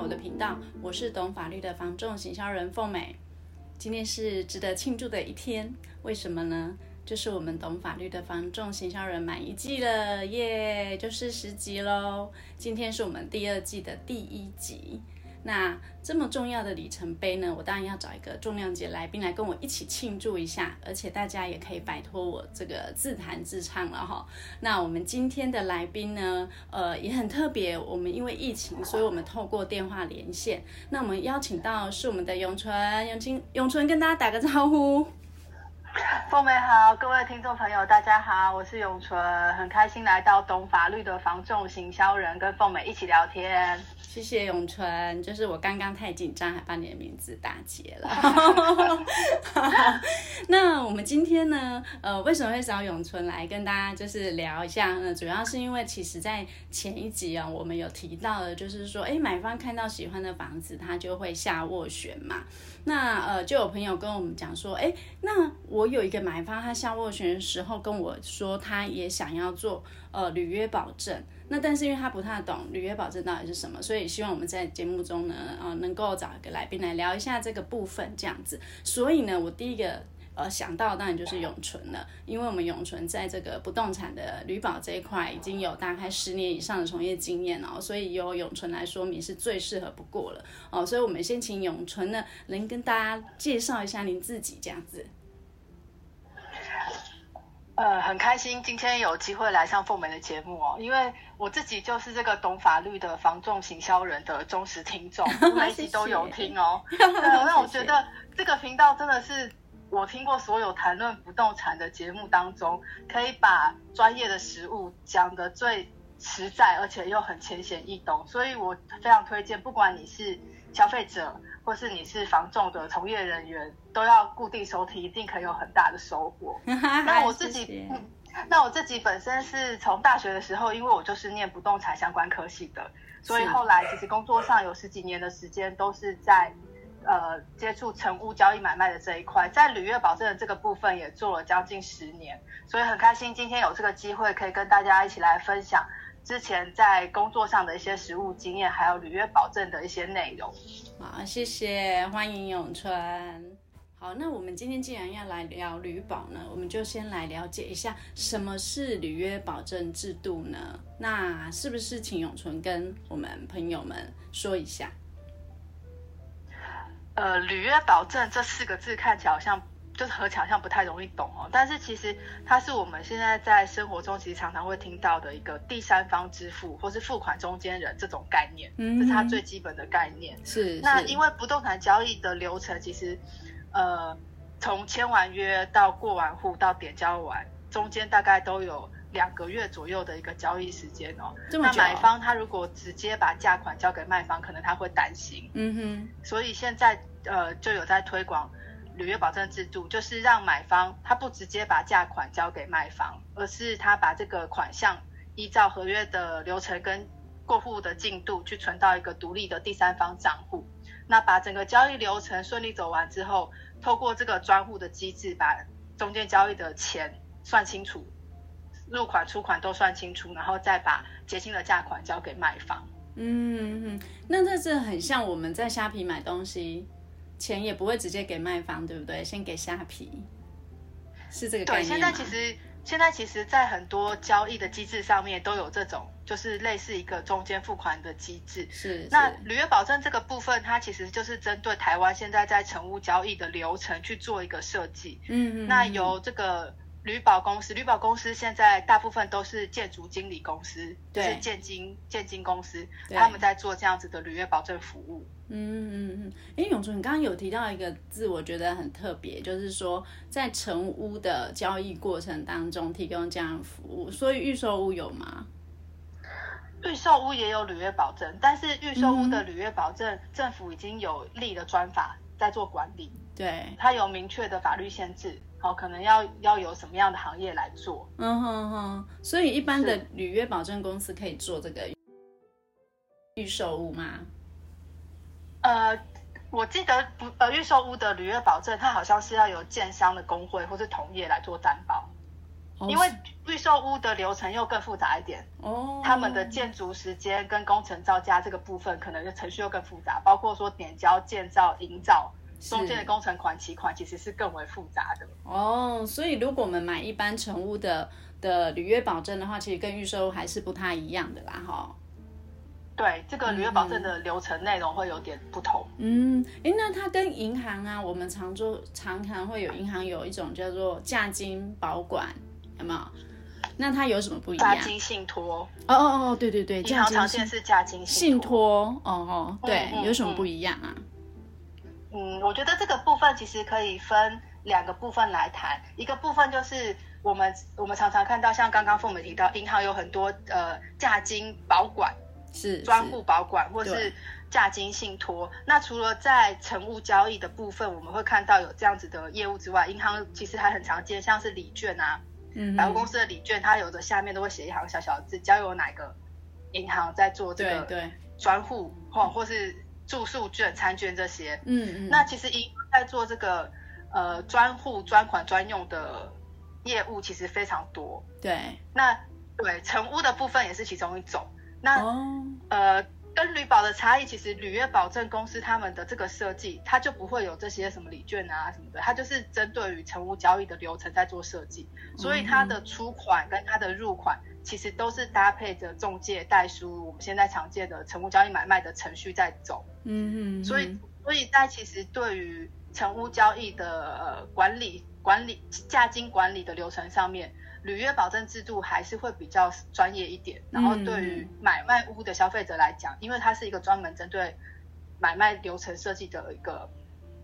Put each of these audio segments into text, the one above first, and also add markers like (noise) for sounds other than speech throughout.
我的频道，我是懂法律的房仲行销人凤美。今天是值得庆祝的一天，为什么呢？就是我们懂法律的房仲行销人满一季了，耶，就是十集喽。今天是我们第二季的第一集。那这么重要的里程碑呢，我当然要找一个重量级来宾来跟我一起庆祝一下，而且大家也可以摆脱我这个自弹自唱了哈。那我们今天的来宾呢，呃，也很特别，我们因为疫情，所以我们透过电话连线。那我们邀请到是我们的永淳，永清，永淳跟大家打个招呼。(laughs) 凤美好，各位听众朋友，大家好，我是永淳，很开心来到懂法律的房仲行销人，跟凤美一起聊天。谢谢永淳，就是我刚刚太紧张，还把你的名字打结了。(laughs) 那我们今天呢，呃，为什么会找永淳来跟大家就是聊一下呢？主要是因为其实在前一集啊，我们有提到的，就是说，哎，买方看到喜欢的房子，他就会下斡旋嘛。那呃，就有朋友跟我们讲说，哎，那我有一个买方，他下斡旋的时候跟我说，他也想要做呃履约保证。那但是因为他不太懂履约保证到底是什么，所以希望我们在节目中呢，呃，能够找一个来宾来聊一下这个部分，这样子。所以呢，我第一个呃想到当然就是永存了，因为我们永存在这个不动产的履保这一块已经有大概十年以上的从业经验哦，所以由永存来说明是最适合不过了哦。所以我们先请永存呢，能跟大家介绍一下您自己这样子。呃，很开心今天有机会来上凤梅的节目哦，因为我自己就是这个懂法律的防重行销人的忠实听众，(laughs) 每一集都有听哦。(laughs) 那我觉得这个频道真的是我听过所有谈论不动产的节目当中，可以把专业的实务讲得最实在，而且又很浅显易懂，所以我非常推荐，不管你是消费者，或是你是房仲的从业人员，都要固定收听，一定可以有很大的收获。(laughs) 那我自己谢谢、嗯，那我自己本身是从大学的时候，因为我就是念不动产相关科系的，所以后来其实工作上有十几年的时间都是在呃接触成屋交易买卖的这一块，在履约保证的这个部分也做了将近十年，所以很开心今天有这个机会可以跟大家一起来分享。之前在工作上的一些实务经验，还有履约保证的一些内容。好，谢谢，欢迎永春。好，那我们今天既然要来聊履保呢，我们就先来了解一下什么是履约保证制度呢？那是不是请永存跟我们朋友们说一下？呃，履约保证这四个字看起来好像。就是合起来好像不太容易懂哦，但是其实它是我们现在在生活中其实常常会听到的一个第三方支付或是付款中间人这种概念，嗯，这是它最基本的概念。是，是。那因为不动产交易的流程其实，呃，从签完约到过完户到点交完，中间大概都有两个月左右的一个交易时间哦。那买方他如果直接把价款交给卖方，可能他会担心。嗯哼。所以现在呃就有在推广。履约保证制度就是让买方他不直接把价款交给卖方，而是他把这个款项依照合约的流程跟过户的进度去存到一个独立的第三方账户。那把整个交易流程顺利走完之后，透过这个专户的机制，把中间交易的钱算清楚，入款出款都算清楚，然后再把结清的价款交给卖方。嗯嗯，那这是很像我们在虾皮买东西。钱也不会直接给卖方，对不对？先给虾皮，是这个概念吗？对，现在其实现在其实，在很多交易的机制上面都有这种，就是类似一个中间付款的机制。是。是那履约保证这个部分，它其实就是针对台湾现在在成屋交易的流程去做一个设计。嗯嗯。那由这个履保公司，旅保公司现在大部分都是建筑经理公司，是建金建金公司，他们在做这样子的履约保证服务。嗯嗯嗯，哎，永淳，你刚刚有提到一个字，我觉得很特别，就是说在成屋的交易过程当中提供这样的服务，所以预售屋有吗？预售屋也有履约保证，但是预售屋的履约保证，政府已经有立的专法在做管理，对，它有明确的法律限制，好，可能要要有什么样的行业来做，嗯哼哼，所以一般的履约保证公司可以做这个预售屋吗？呃，我记得不，呃，预售屋的履约保证，它好像是要有建商的工会或是同业来做担保。因为预售屋的流程又更复杂一点哦，他们的建筑时间跟工程造价这个部分，可能就程序又更复杂，包括说点交、建造、营造中间的工程款、期款，其实是更为复杂的哦。所以如果我们买一般成屋的的履约保证的话，其实跟预售屋还是不太一样的啦，哈。对，这个履约保证的流程内容会有点不同。嗯，哎，那它跟银行啊，我们常做常常会有银行有一种叫做价金保管，有没有？那它有什么不一样？价金信托。哦哦哦，对对对，银行常见是价金信托。哦哦，对，有什么不一样啊？嗯，我觉得这个部分其实可以分两个部分来谈。一个部分就是我们我们常常看到，像刚刚凤美提到，银行有很多呃价金保管。是专户保管或是价金信托。那除了在成屋交易的部分，我们会看到有这样子的业务之外，银行其实还很常见，像是礼券啊，嗯，百货公司的礼券，它有的下面都会写一行小小的字，交由哪个银行在做这个对专户或或是住宿券、餐券这些。嗯嗯。那其实银行在做这个呃专户专款专用的业务，其实非常多。对。那对成屋的部分也是其中一种。那、oh. 呃，跟旅保的差异，其实履约保证公司他们的这个设计，它就不会有这些什么礼券啊什么的，它就是针对于成屋交易的流程在做设计，所以它的出款跟它的入款，其实都是搭配着中介代书，我们现在常见的成屋交易买卖的程序在走。嗯嗯。所以，所以在其实对于成屋交易的呃管理、管理价金管理的流程上面。履约保证制度还是会比较专业一点，然后对于买卖屋的消费者来讲，因为它是一个专门针对买卖流程设计的一个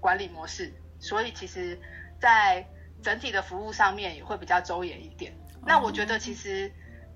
管理模式，所以其实，在整体的服务上面也会比较周延一点。那我觉得其实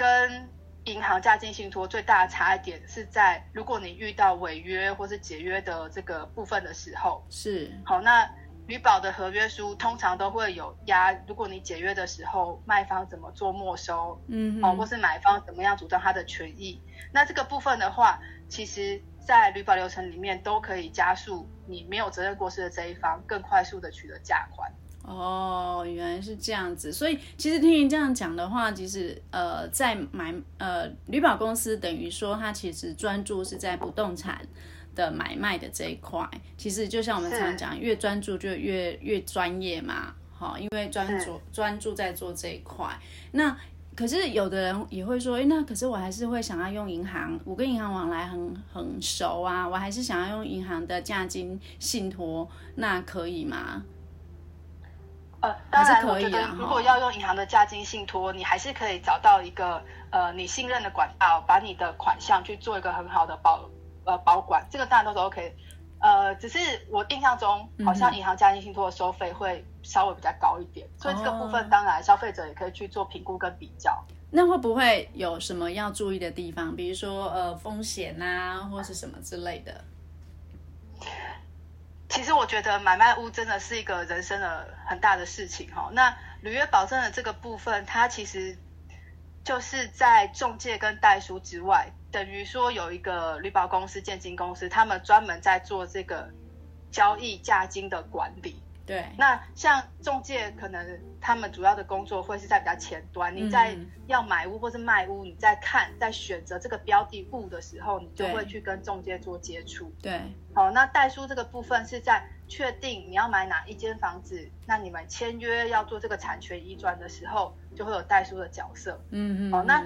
跟银行价金信托最大的差一点是在，如果你遇到违约或是解约的这个部分的时候，是好那。履保的合约书通常都会有押，如果你解约的时候，卖方怎么做没收，嗯，哦，或是买方怎么样主张他的权益，那这个部分的话，其实在履保流程里面都可以加速你没有责任过失的这一方更快速的取得价款。哦，原来是这样子，所以其实听您这样讲的话，其实呃，在买呃旅保公司等于说它其实专注是在不动产。的买卖的这一块，其实就像我们常讲，越专注就越越专业嘛，好，因为专注专注在做这一块。那可是有的人也会说，哎，那可是我还是会想要用银行，我跟银行往来很很熟啊，我还是想要用银行的价金信托，那可以吗？呃，当然，我觉得如果要用银行的价金信托，你还是可以找到一个呃你信任的管道，把你的款项去做一个很好的保。呃，保管这个当然都是 OK，呃，只是我印象中好像银行价金信托的收费会稍微比较高一点，嗯、所以这个部分当然消费者也可以去做评估跟比较。那会不会有什么要注意的地方？比如说呃风险啊，或是什么之类的？其实我觉得买卖屋真的是一个人生的很大的事情哈。那履约保证的这个部分，它其实就是在中介跟代书之外。等于说有一个履保公司、建金公司，他们专门在做这个交易价金的管理。对，那像中介，可能他们主要的工作会是在比较前端。你在要买屋或是卖屋，你在看、在选择这个标的物的时候，你就会去跟中介做接触。对，好，那代书这个部分是在确定你要买哪一间房子，那你们签约要做这个产权移转的时候，就会有代书的角色。嗯嗯，好，那。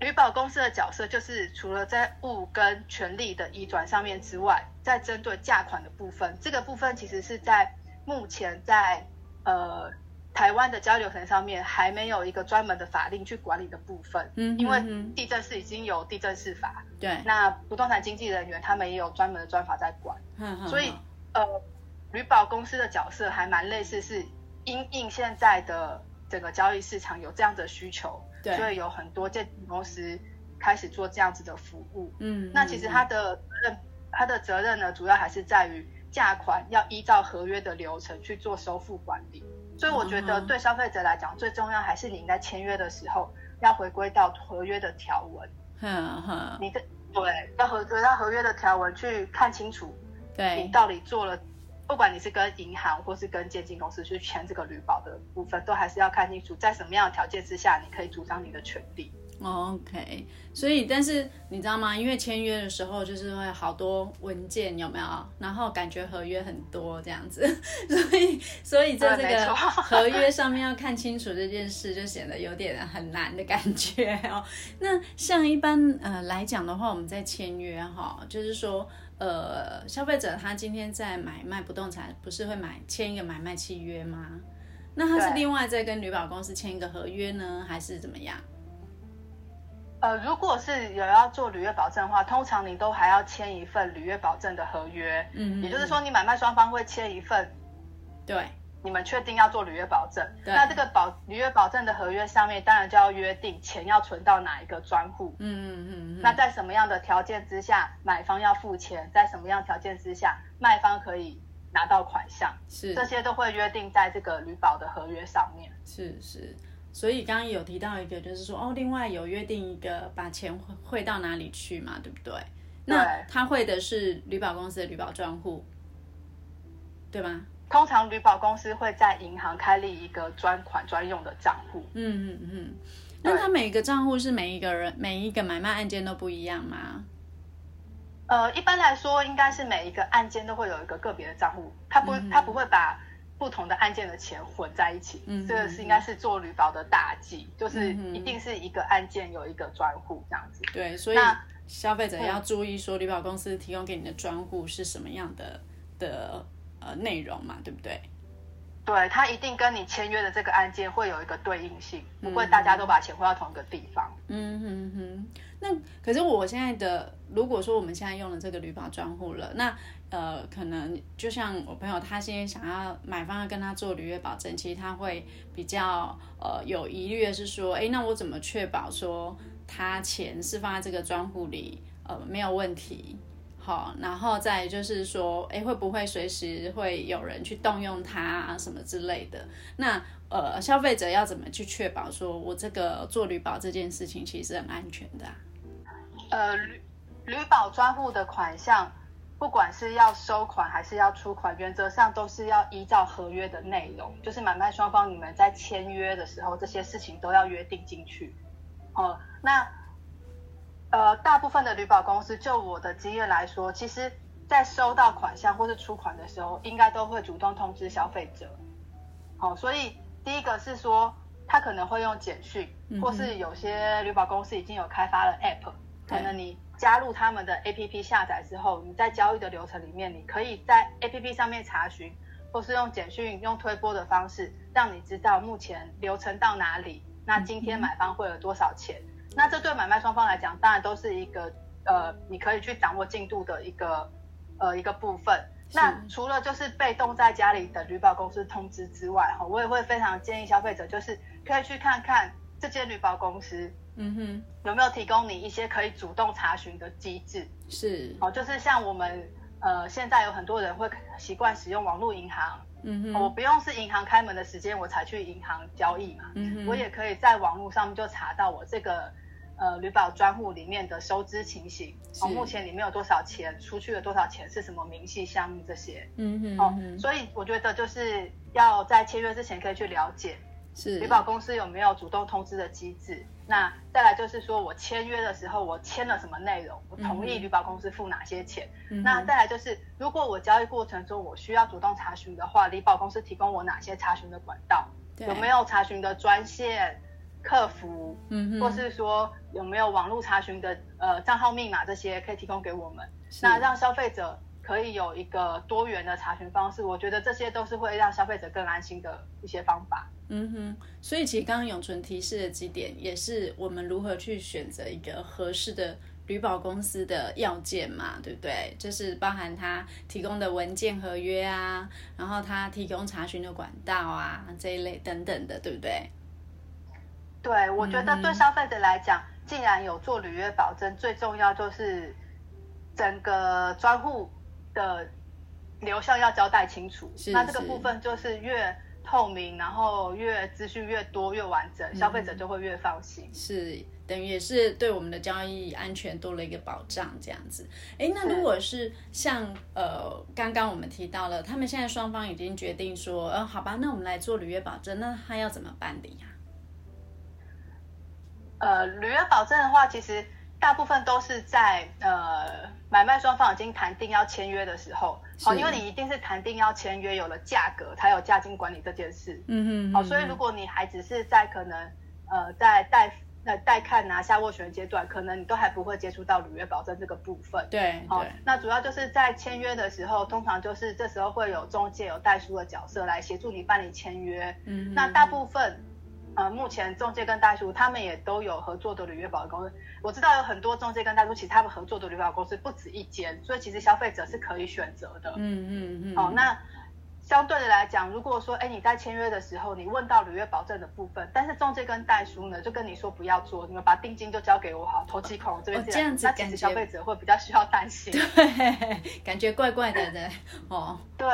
履保公司的角色就是除了在物跟权利的移转上面之外，在针对价款的部分，这个部分其实是在目前在呃台湾的交流层上面还没有一个专门的法令去管理的部分。嗯，因为地震是已经有地震事法，对，那不动产经纪人员他们也有专门的专法在管。嗯，所以呃，旅保公司的角色还蛮类似，是因应现在的整个交易市场有这样的需求。对，所以有很多建筑公司开始做这样子的服务。嗯，那其实他的责任，他的责任呢，主要还是在于价款要依照合约的流程去做收付管理。所以我觉得对消费者来讲，最重要还是你在签约的时候要回归到合约的条文。嗯哼，你的对，要回归到合约的条文去看清楚，对，你到底做了不管你是跟银行或是跟建金公司去签这个履保的部分，都还是要看清楚在什么样的条件之下，你可以主张你的权利。OK，所以但是你知道吗？因为签约的时候就是会好多文件，有没有？然后感觉合约很多这样子，(laughs) 所以所以在这个合约上面要看清楚这件事，就显得有点很难的感觉哦。(laughs) 那像一般呃来讲的话，我们在签约哈，就是说呃消费者他今天在买卖不动产，不是会买签一个买卖契约吗？那他是另外再跟旅保公司签一个合约呢，还是怎么样？呃，如果是有要做履约保证的话，通常你都还要签一份履约保证的合约。嗯，嗯，也就是说，你买卖双方会签一份，对，你们确定要做履约保证。那这个保履约保证的合约上面，当然就要约定钱要存到哪一个专户。嗯嗯嗯。那在什么样的条件之下，买方要付钱？在什么样条件之下，卖方可以拿到款项？是，这些都会约定在这个履保的合约上面。是是。所以刚刚有提到一个，就是说哦，另外有约定一个把钱汇到哪里去嘛，对不对？那他汇的是旅保公司的旅保专户，对吗？通常旅保公司会在银行开立一个专款专用的账户。嗯嗯嗯。那他每一个账户是每一个人每一个买卖案件都不一样吗？呃，一般来说应该是每一个案件都会有一个个别的账户，他不他不会把。不同的案件的钱混在一起，嗯，这个是应该是做旅保的大忌，嗯，就是一定是一个案件有一个专户这样子。对，所以消费者要注意说，旅保公司提供给你的专户是什么样的的呃内容嘛，对不对？对，他一定跟你签约的这个案件会有一个对应性，不会大家都把钱汇到同一个地方。嗯哼哼。那可是我现在的，如果说我们现在用了这个履保专户了，那呃，可能就像我朋友，他现在想要买方要跟他做履约保证，其实他会比较呃有疑虑的是说，哎，那我怎么确保说他钱是放在这个专户里，呃，没有问题？好，然后再就是说，哎，会不会随时会有人去动用它啊，什么之类的？那呃，消费者要怎么去确保说我这个做履保这件事情其实很安全的啊？呃，履履保专户的款项，不管是要收款还是要出款，原则上都是要依照合约的内容，就是买卖双方你们在签约的时候，这些事情都要约定进去。哦，那呃，大部分的旅保公司，就我的经验来说，其实在收到款项或是出款的时候，应该都会主动通知消费者。哦，所以第一个是说，他可能会用简讯，或是有些旅保公司已经有开发了 App。可能你加入他们的 APP 下载之后，你在交易的流程里面，你可以在 APP 上面查询，或是用简讯、用推播的方式，让你知道目前流程到哪里。那今天买方会有多少钱？那这对买卖双方来讲，当然都是一个呃，你可以去掌握进度的一个呃一个部分。那除了就是被动在家里等旅保公司通知之外，哈，我也会非常建议消费者，就是可以去看看这间旅保公司。嗯哼，有没有提供你一些可以主动查询的机制？是，哦，就是像我们呃，现在有很多人会习惯使用网络银行，嗯哼，我不用是银行开门的时间我才去银行交易嘛，嗯哼，我也可以在网络上面就查到我这个呃旅保专户里面的收支情形，哦，目前里面有多少钱，出去了多少钱，是什么明细项目这些，嗯哼，哦，所以我觉得就是要在签约之前可以去了解，是旅保公司有没有主动通知的机制。那再来就是说，我签约的时候，我签了什么内容？我同意旅保公司付哪些钱？嗯、那再来就是，如果我交易过程中我需要主动查询的话，旅保公司提供我哪些查询的管道？有没有查询的专线、客服？嗯，或是说有没有网络查询的呃账号密码这些可以提供给我们？那让消费者可以有一个多元的查询方式，我觉得这些都是会让消费者更安心的一些方法。嗯哼，所以其实刚刚永存提示的几点，也是我们如何去选择一个合适的旅保公司的要件嘛，对不对？就是包含他提供的文件合约啊，然后他提供查询的管道啊这一类等等的，对不对？对，我觉得对消费者来讲，嗯、既然有做履约保证，最重要就是整个专户的流向要交代清楚。是是，那这个部分就是越。透明，然后越资讯越多越完整，消费者就会越放心。是，等于也是对我们的交易安全多了一个保障，这样子。哎，那如果是像呃刚刚我们提到了，他们现在双方已经决定说，呃，好吧，那我们来做履约保证，那他要怎么办理呀？呃，履约保证的话，其实大部分都是在呃买卖双方已经谈定要签约的时候，好，因为你一定是谈定要签约，有了价格才有价金管理这件事。嗯哼，好，所以如果你还只是在可能呃在带。那带看拿下斡旋阶段，可能你都还不会接触到履约保证这个部分。对，好，那主要就是在签约的时候，通常就是这时候会有中介、有代书的角色来协助你办理签约。嗯，那大部分，呃，目前中介跟代书他们也都有合作的履约保证公司。我知道有很多中介跟代书，其实他们合作的履约保证公司不止一间，所以其实消费者是可以选择的。嗯嗯嗯。好，那。相对的来讲，如果说，哎，你在签约的时候，你问到履约保证的部分，但是中介跟代书呢，就跟你说不要做，你们把定金就交给我好，头期款这边这样，这样子，那其实消费者会比较需要担心，(laughs) 对，感觉怪怪的的，哦，对，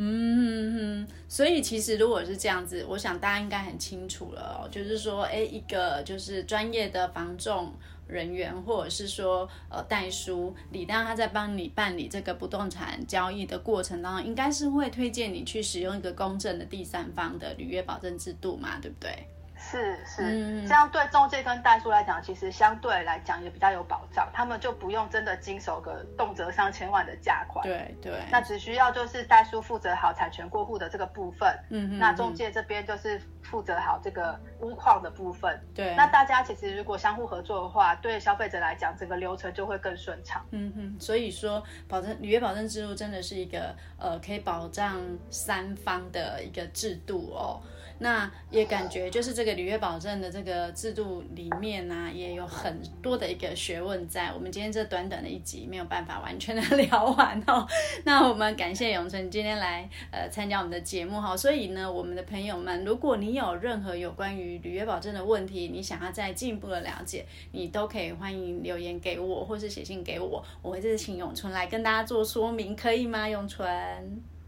嗯哼，所以其实如果是这样子，我想大家应该很清楚了哦，就是说，哎，一个就是专业的房仲。人员或者是说呃代书，理当他在帮你办理这个不动产交易的过程当中，应该是会推荐你去使用一个公正的第三方的履约保证制度嘛，对不对？是是，嗯、这样对中介跟代书来讲，其实相对来讲也比较有保障，他们就不用真的经手个动辄上千万的价款。对对，那只需要就是代书负责好产权过户的这个部分，嗯嗯，那中介这边就是负责好这个屋况的部分。对，那大家其实如果相互合作的话，对消费者来讲，整个流程就会更顺畅。嗯哼，所以说保证履约保证制度真的是一个呃可以保障三方的一个制度哦。那也感觉就是这个履约保证的这个制度里面呢、也有很多的一个学问在。我们今天这短短的一集没有办法完全的 (laughs) 聊完哦。那我们感谢永春今天来呃参加我们的节目哈。所以呢，我们的朋友们，如果你有任何有关于履约保证的问题，你想要再进一步的了解，你都可以欢迎留言给我，或是写信给我，我会再请永春来跟大家做说明，可以吗？永春？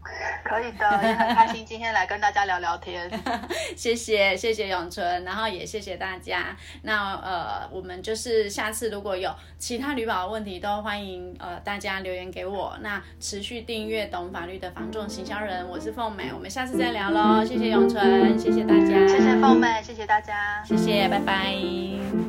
(laughs) 可以的，也很开心今天来跟大家聊聊天。(laughs) 谢谢谢谢永春，然后也谢谢大家。那呃，我们就是下次如果有其他履保的问题，都欢迎呃大家留言给我。那持续订阅懂法律的房仲行销人，我是凤美，我们下次再聊喽。谢谢永春，谢谢大家，谢谢凤美，谢谢大家，谢谢，拜拜。